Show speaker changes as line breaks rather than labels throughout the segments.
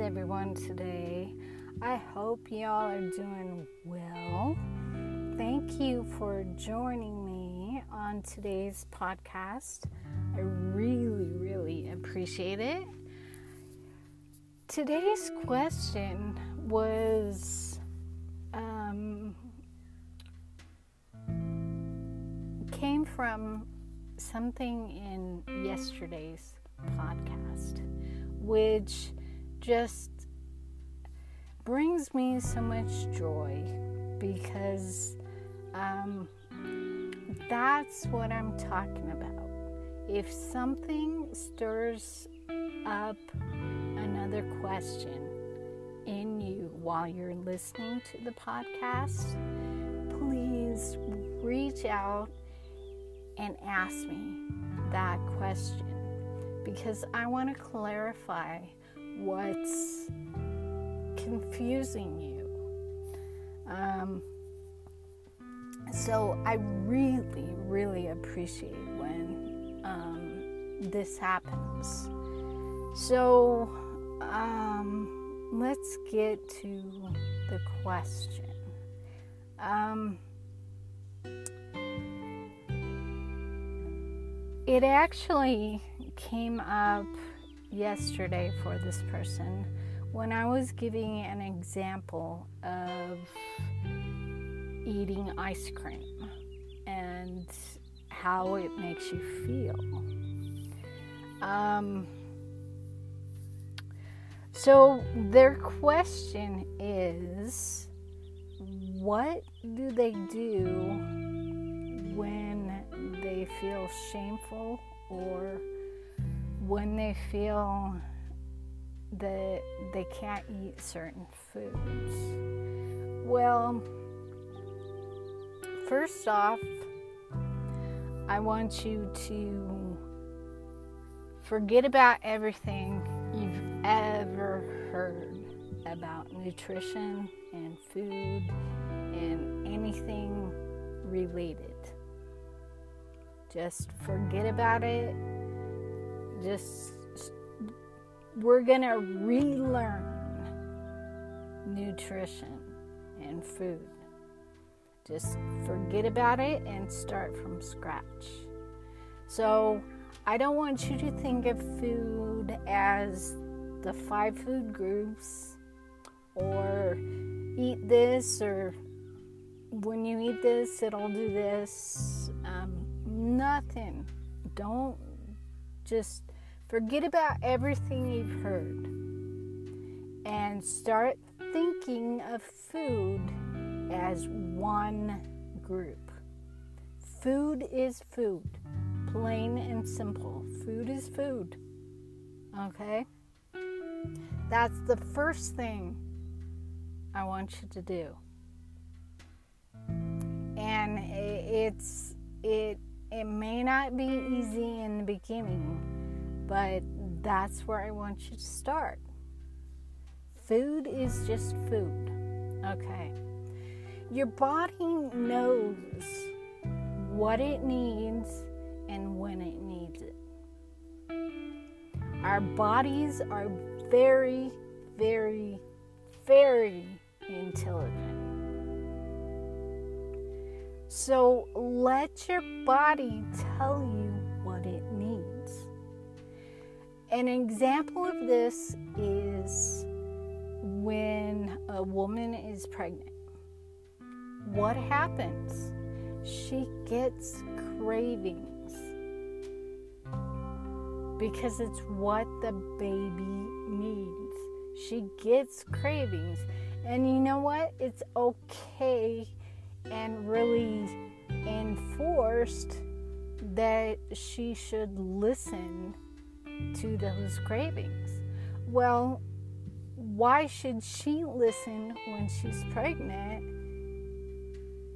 everyone today? I hope y'all are doing well. Thank you for joining me on today's podcast. I really, really appreciate it. Today's question was um, came from something in yesterday's podcast, which just brings me so much joy because um, that's what I'm talking about. If something stirs up another question in you while you're listening to the podcast, please reach out and ask me that question because I want to clarify what's confusing you. Um, so I really, really appreciate when um, this happens. So um, let's get to the question. Um, it actually came up yesterday for this person when I was giving an example of eating ice cream and how it makes you feel. Um, so, their question is what do they do when they feel shameful or when they feel that they can't eat certain foods? Well, first off, I want you to forget about everything you've ever heard about nutrition and food and anything related. Just forget about it. Just we're going to relearn nutrition and food. Just forget about it and start from scratch. So, I don't want you to think of food as the five food groups or eat this or when you eat this, it'll do this. Um, nothing. Don't just Forget about everything you've heard and start thinking of food as one group. Food is food, plain and simple. Food is food. Okay? That's the first thing I want you to do. And it's it it may not be easy in the beginning but that's where I want you to start. Food is just food, okay? Your body knows what it needs and when it needs it. Our bodies are very, very, very intelligent. So let your body tell you An example of this is when a woman is pregnant. What happens? She gets cravings because it's what the baby needs. She gets cravings. And you know what? It's okay and really enforced that she should listen to those cravings. Well, why should she listen when she's pregnant?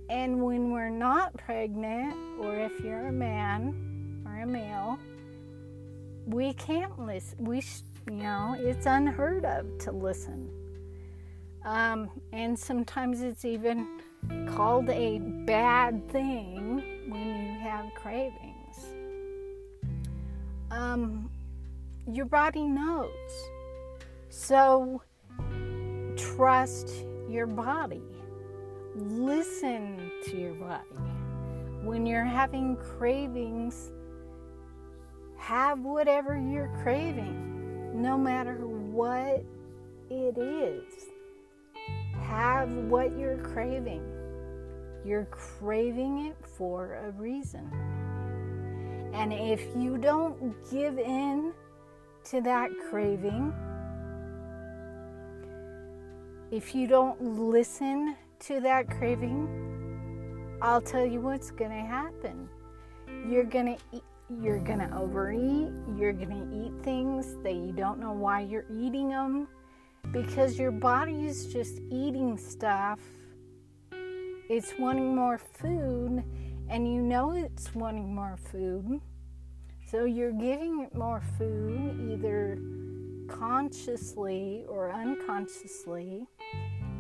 And when we're not pregnant, or if you're a man or a male, we can't listen. We, sh- you know, it's unheard of to listen. Um, and sometimes it's even called a bad thing when you have cravings. Um, your body knows. So trust your body. Listen to your body. When you're having cravings, have whatever you're craving, no matter what it is. Have what you're craving. You're craving it for a reason. And if you don't give in to that craving, if you don't listen to that craving, I'll tell you what's going to happen. You're going to you're going to overeat, you're to eat things that you don't know why you're eating them because your body is just eating stuff. It's wanting more food and you know it's wanting more food. So you're giving it more food either consciously or unconsciously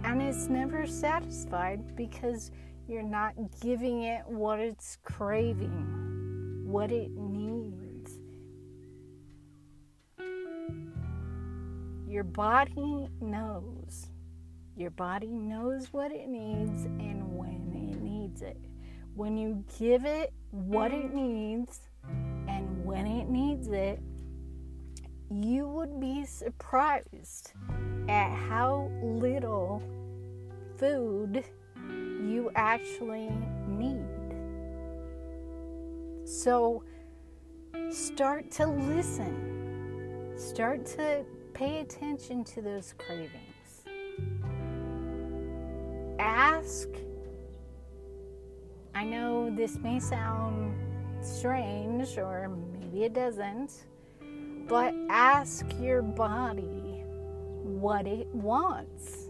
and it's never satisfied because you're not giving it what it's craving, what it needs. Your body knows. Your body knows what it needs and when it needs it. When you give it what it needs when it needs it, you would be surprised at how little food you actually need. So start to listen, start to pay attention to those cravings. Ask. I know this may sound strange, or maybe it doesn't, but ask your body what it wants.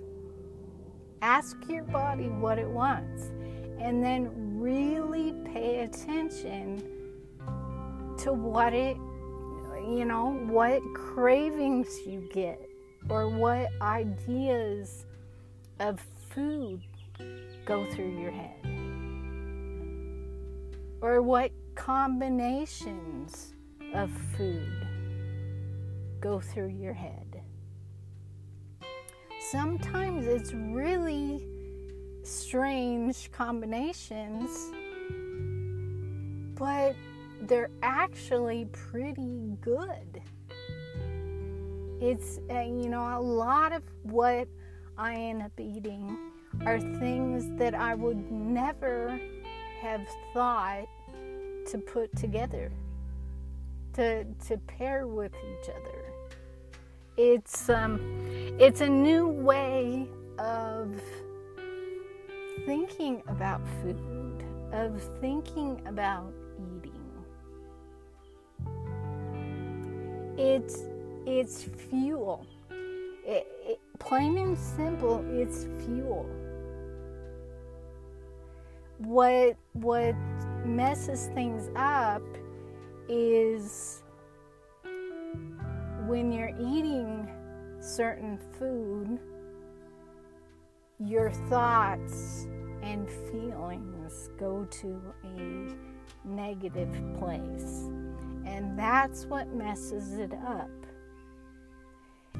Ask your body what it wants. And then really pay attention to what it, you know, what cravings you get or what ideas of food go through your head or what combinations of food go through your head. Sometimes it's really strange combinations, but they're actually pretty good. It's, uh, you know, a lot of what I end up eating are things that I would never have thought to put together, to, to pair with each other. It's um, it's a new way of thinking about food, of thinking about eating. It's it's fuel. It, it, plain and simple, it's fuel. What what messes things up is when you're eating certain food, your thoughts and feelings go to a negative place. And that's what messes it up.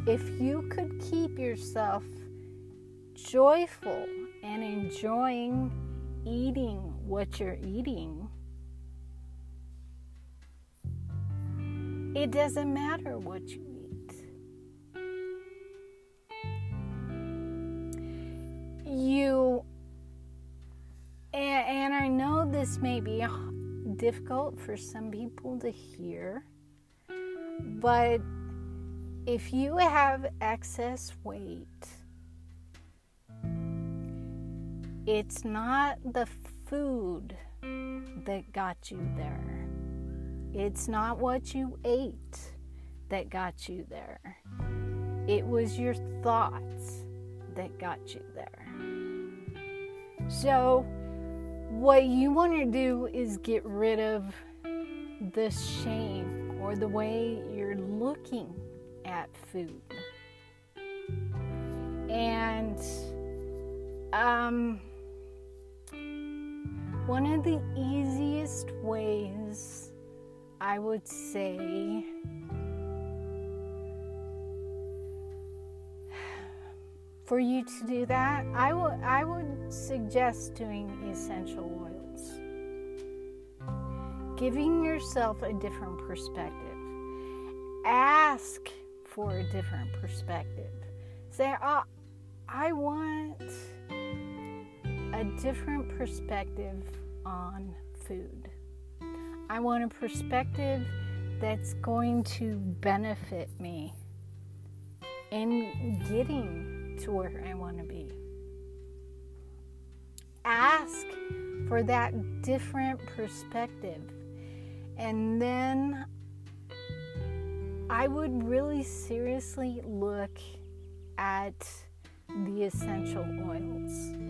If you could keep yourself joyful and enjoying eating what you're eating, It doesn't matter what you eat. You, and, and I know this may be difficult for some people to hear, but if you have excess weight, it's not the food that got you there. It's not what you ate that got you there, it was your thoughts that got you there. So, what you want to do is get rid of the shame or the way you're looking at food. And um, one of the easiest ways I would say for you to do that, I would I would suggest doing essential oils. Giving yourself a different perspective. Ask for a different perspective. Say, oh, I want a different perspective on food. I want a perspective that's going to benefit me in getting to where I want to be. Ask for that different perspective. And then I would really seriously look at the essential oils.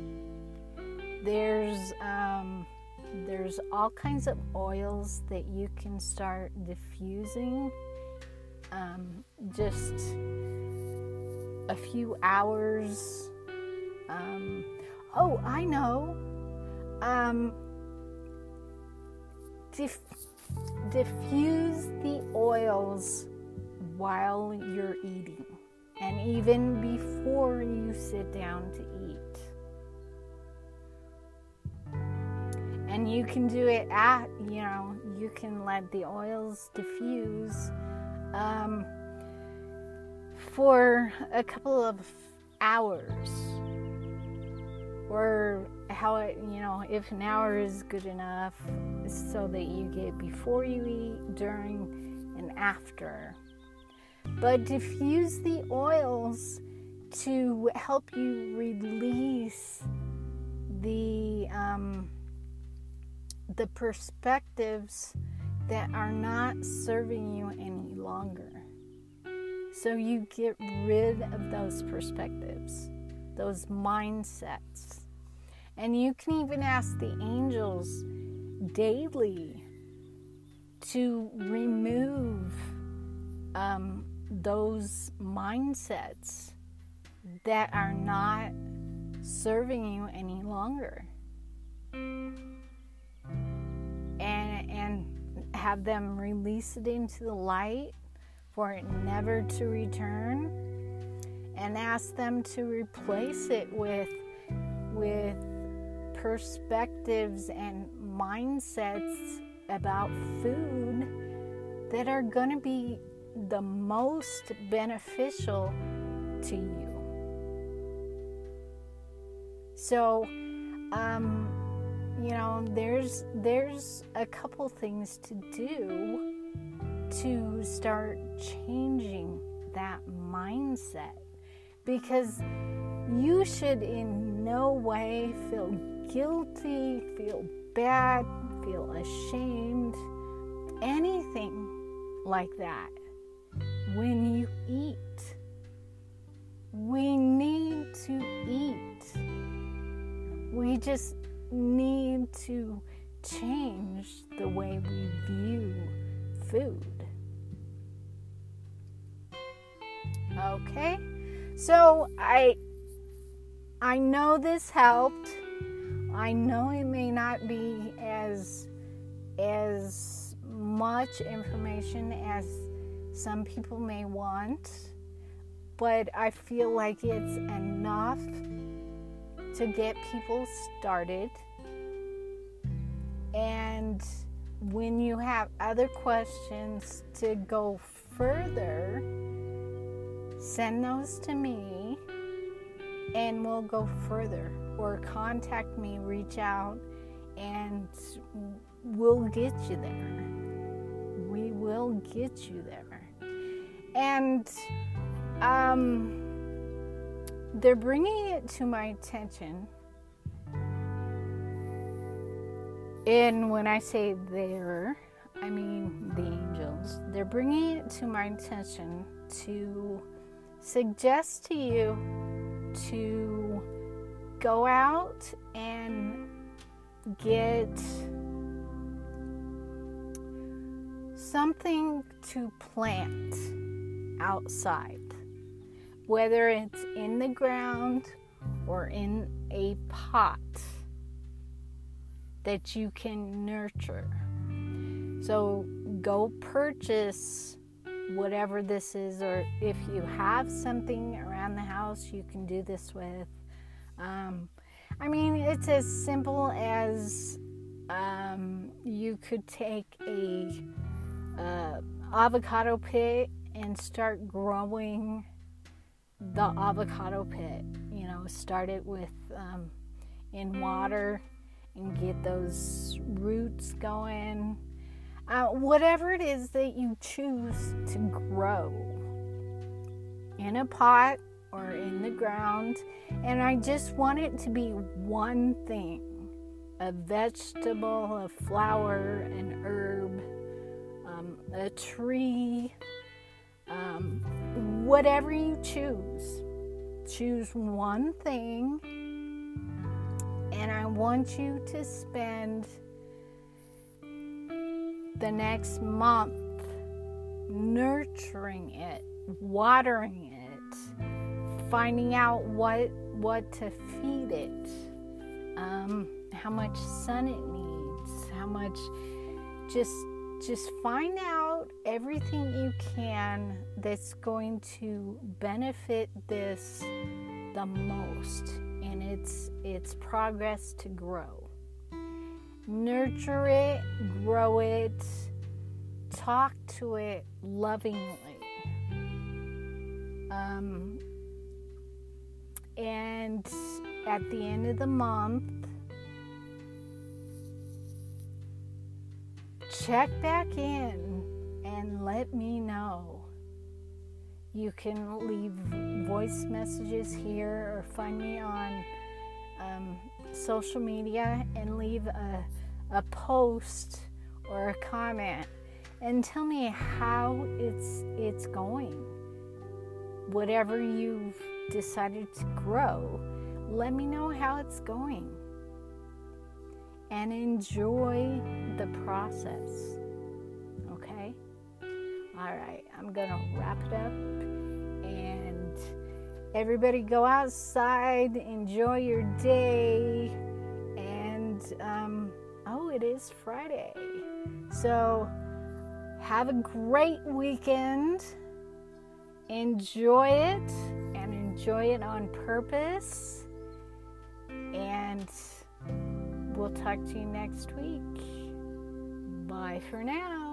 There's um, there's all kinds of oils that you can start diffusing um, just a few hours. Um, oh, I know. Um, diff- diffuse the oils while you're eating and even before you sit down to And you can do it at, you know, you can let the oils diffuse um, for a couple of hours. Or how it, you know, if an hour is good enough so that you get before you eat, during, and after. But diffuse the oils to help you release the um, the perspectives that are not serving you any longer. So you get rid of those perspectives, those mindsets. And you can even ask the angels daily to remove um, those mindsets that are not serving you any longer. And, have them release it into the light for it never to return and ask them to replace it with with perspectives and mindsets about food that are going to be the most beneficial to you. So, um, you know, there's there's a couple things to do to start changing that mindset because you should in no way feel guilty, feel bad, feel ashamed, anything like that when you eat. We need to eat. We just need to change the way we view food. Okay? So I I know this helped. I know it may not be as as much information as some people may want, but I feel like it's enough to get people started. And when you have other questions to go further, send those to me and we'll go further. Or contact me, reach out, and we'll get you there. We will get you there. And um, they're bringing it to my attention. And when I say they're, I mean the angels. They're bringing it to my attention to suggest to you to go out and get something to plant outside, whether it's in the ground or in a pot that you can nurture. So go purchase whatever this is, or if you have something around the house you can do this with. Um, I mean, it's as simple as um, you could take a uh, avocado pit and start growing the avocado pit. You know, start it with um, in water and get those roots going. Uh, whatever it is that you choose to grow in a pot or in the ground. And I just want it to be one thing a vegetable, a flower, an herb, um, a tree, um, whatever you choose. Choose one thing, and I want you to spend the next month nurturing it, watering it, finding out what what to feed it, um, how much sun it needs, how much just just find out everything you can that's going to benefit this the most in its its progress to grow. Nurture it, grow it, talk to it lovingly. Um, and at the end of the month, check back in and let me know. You can leave voice messages here or find me on um, social media and leave a, a post or a comment and tell me how it's it's going. Whatever you've decided to grow, let me know how it's going. And enjoy the process. All right, I'm to wrap it up and everybody go outside, enjoy your day, and um, oh, it is Friday. So, have a great weekend. Enjoy it and enjoy it on purpose. And we'll talk to you next week. Bye for now.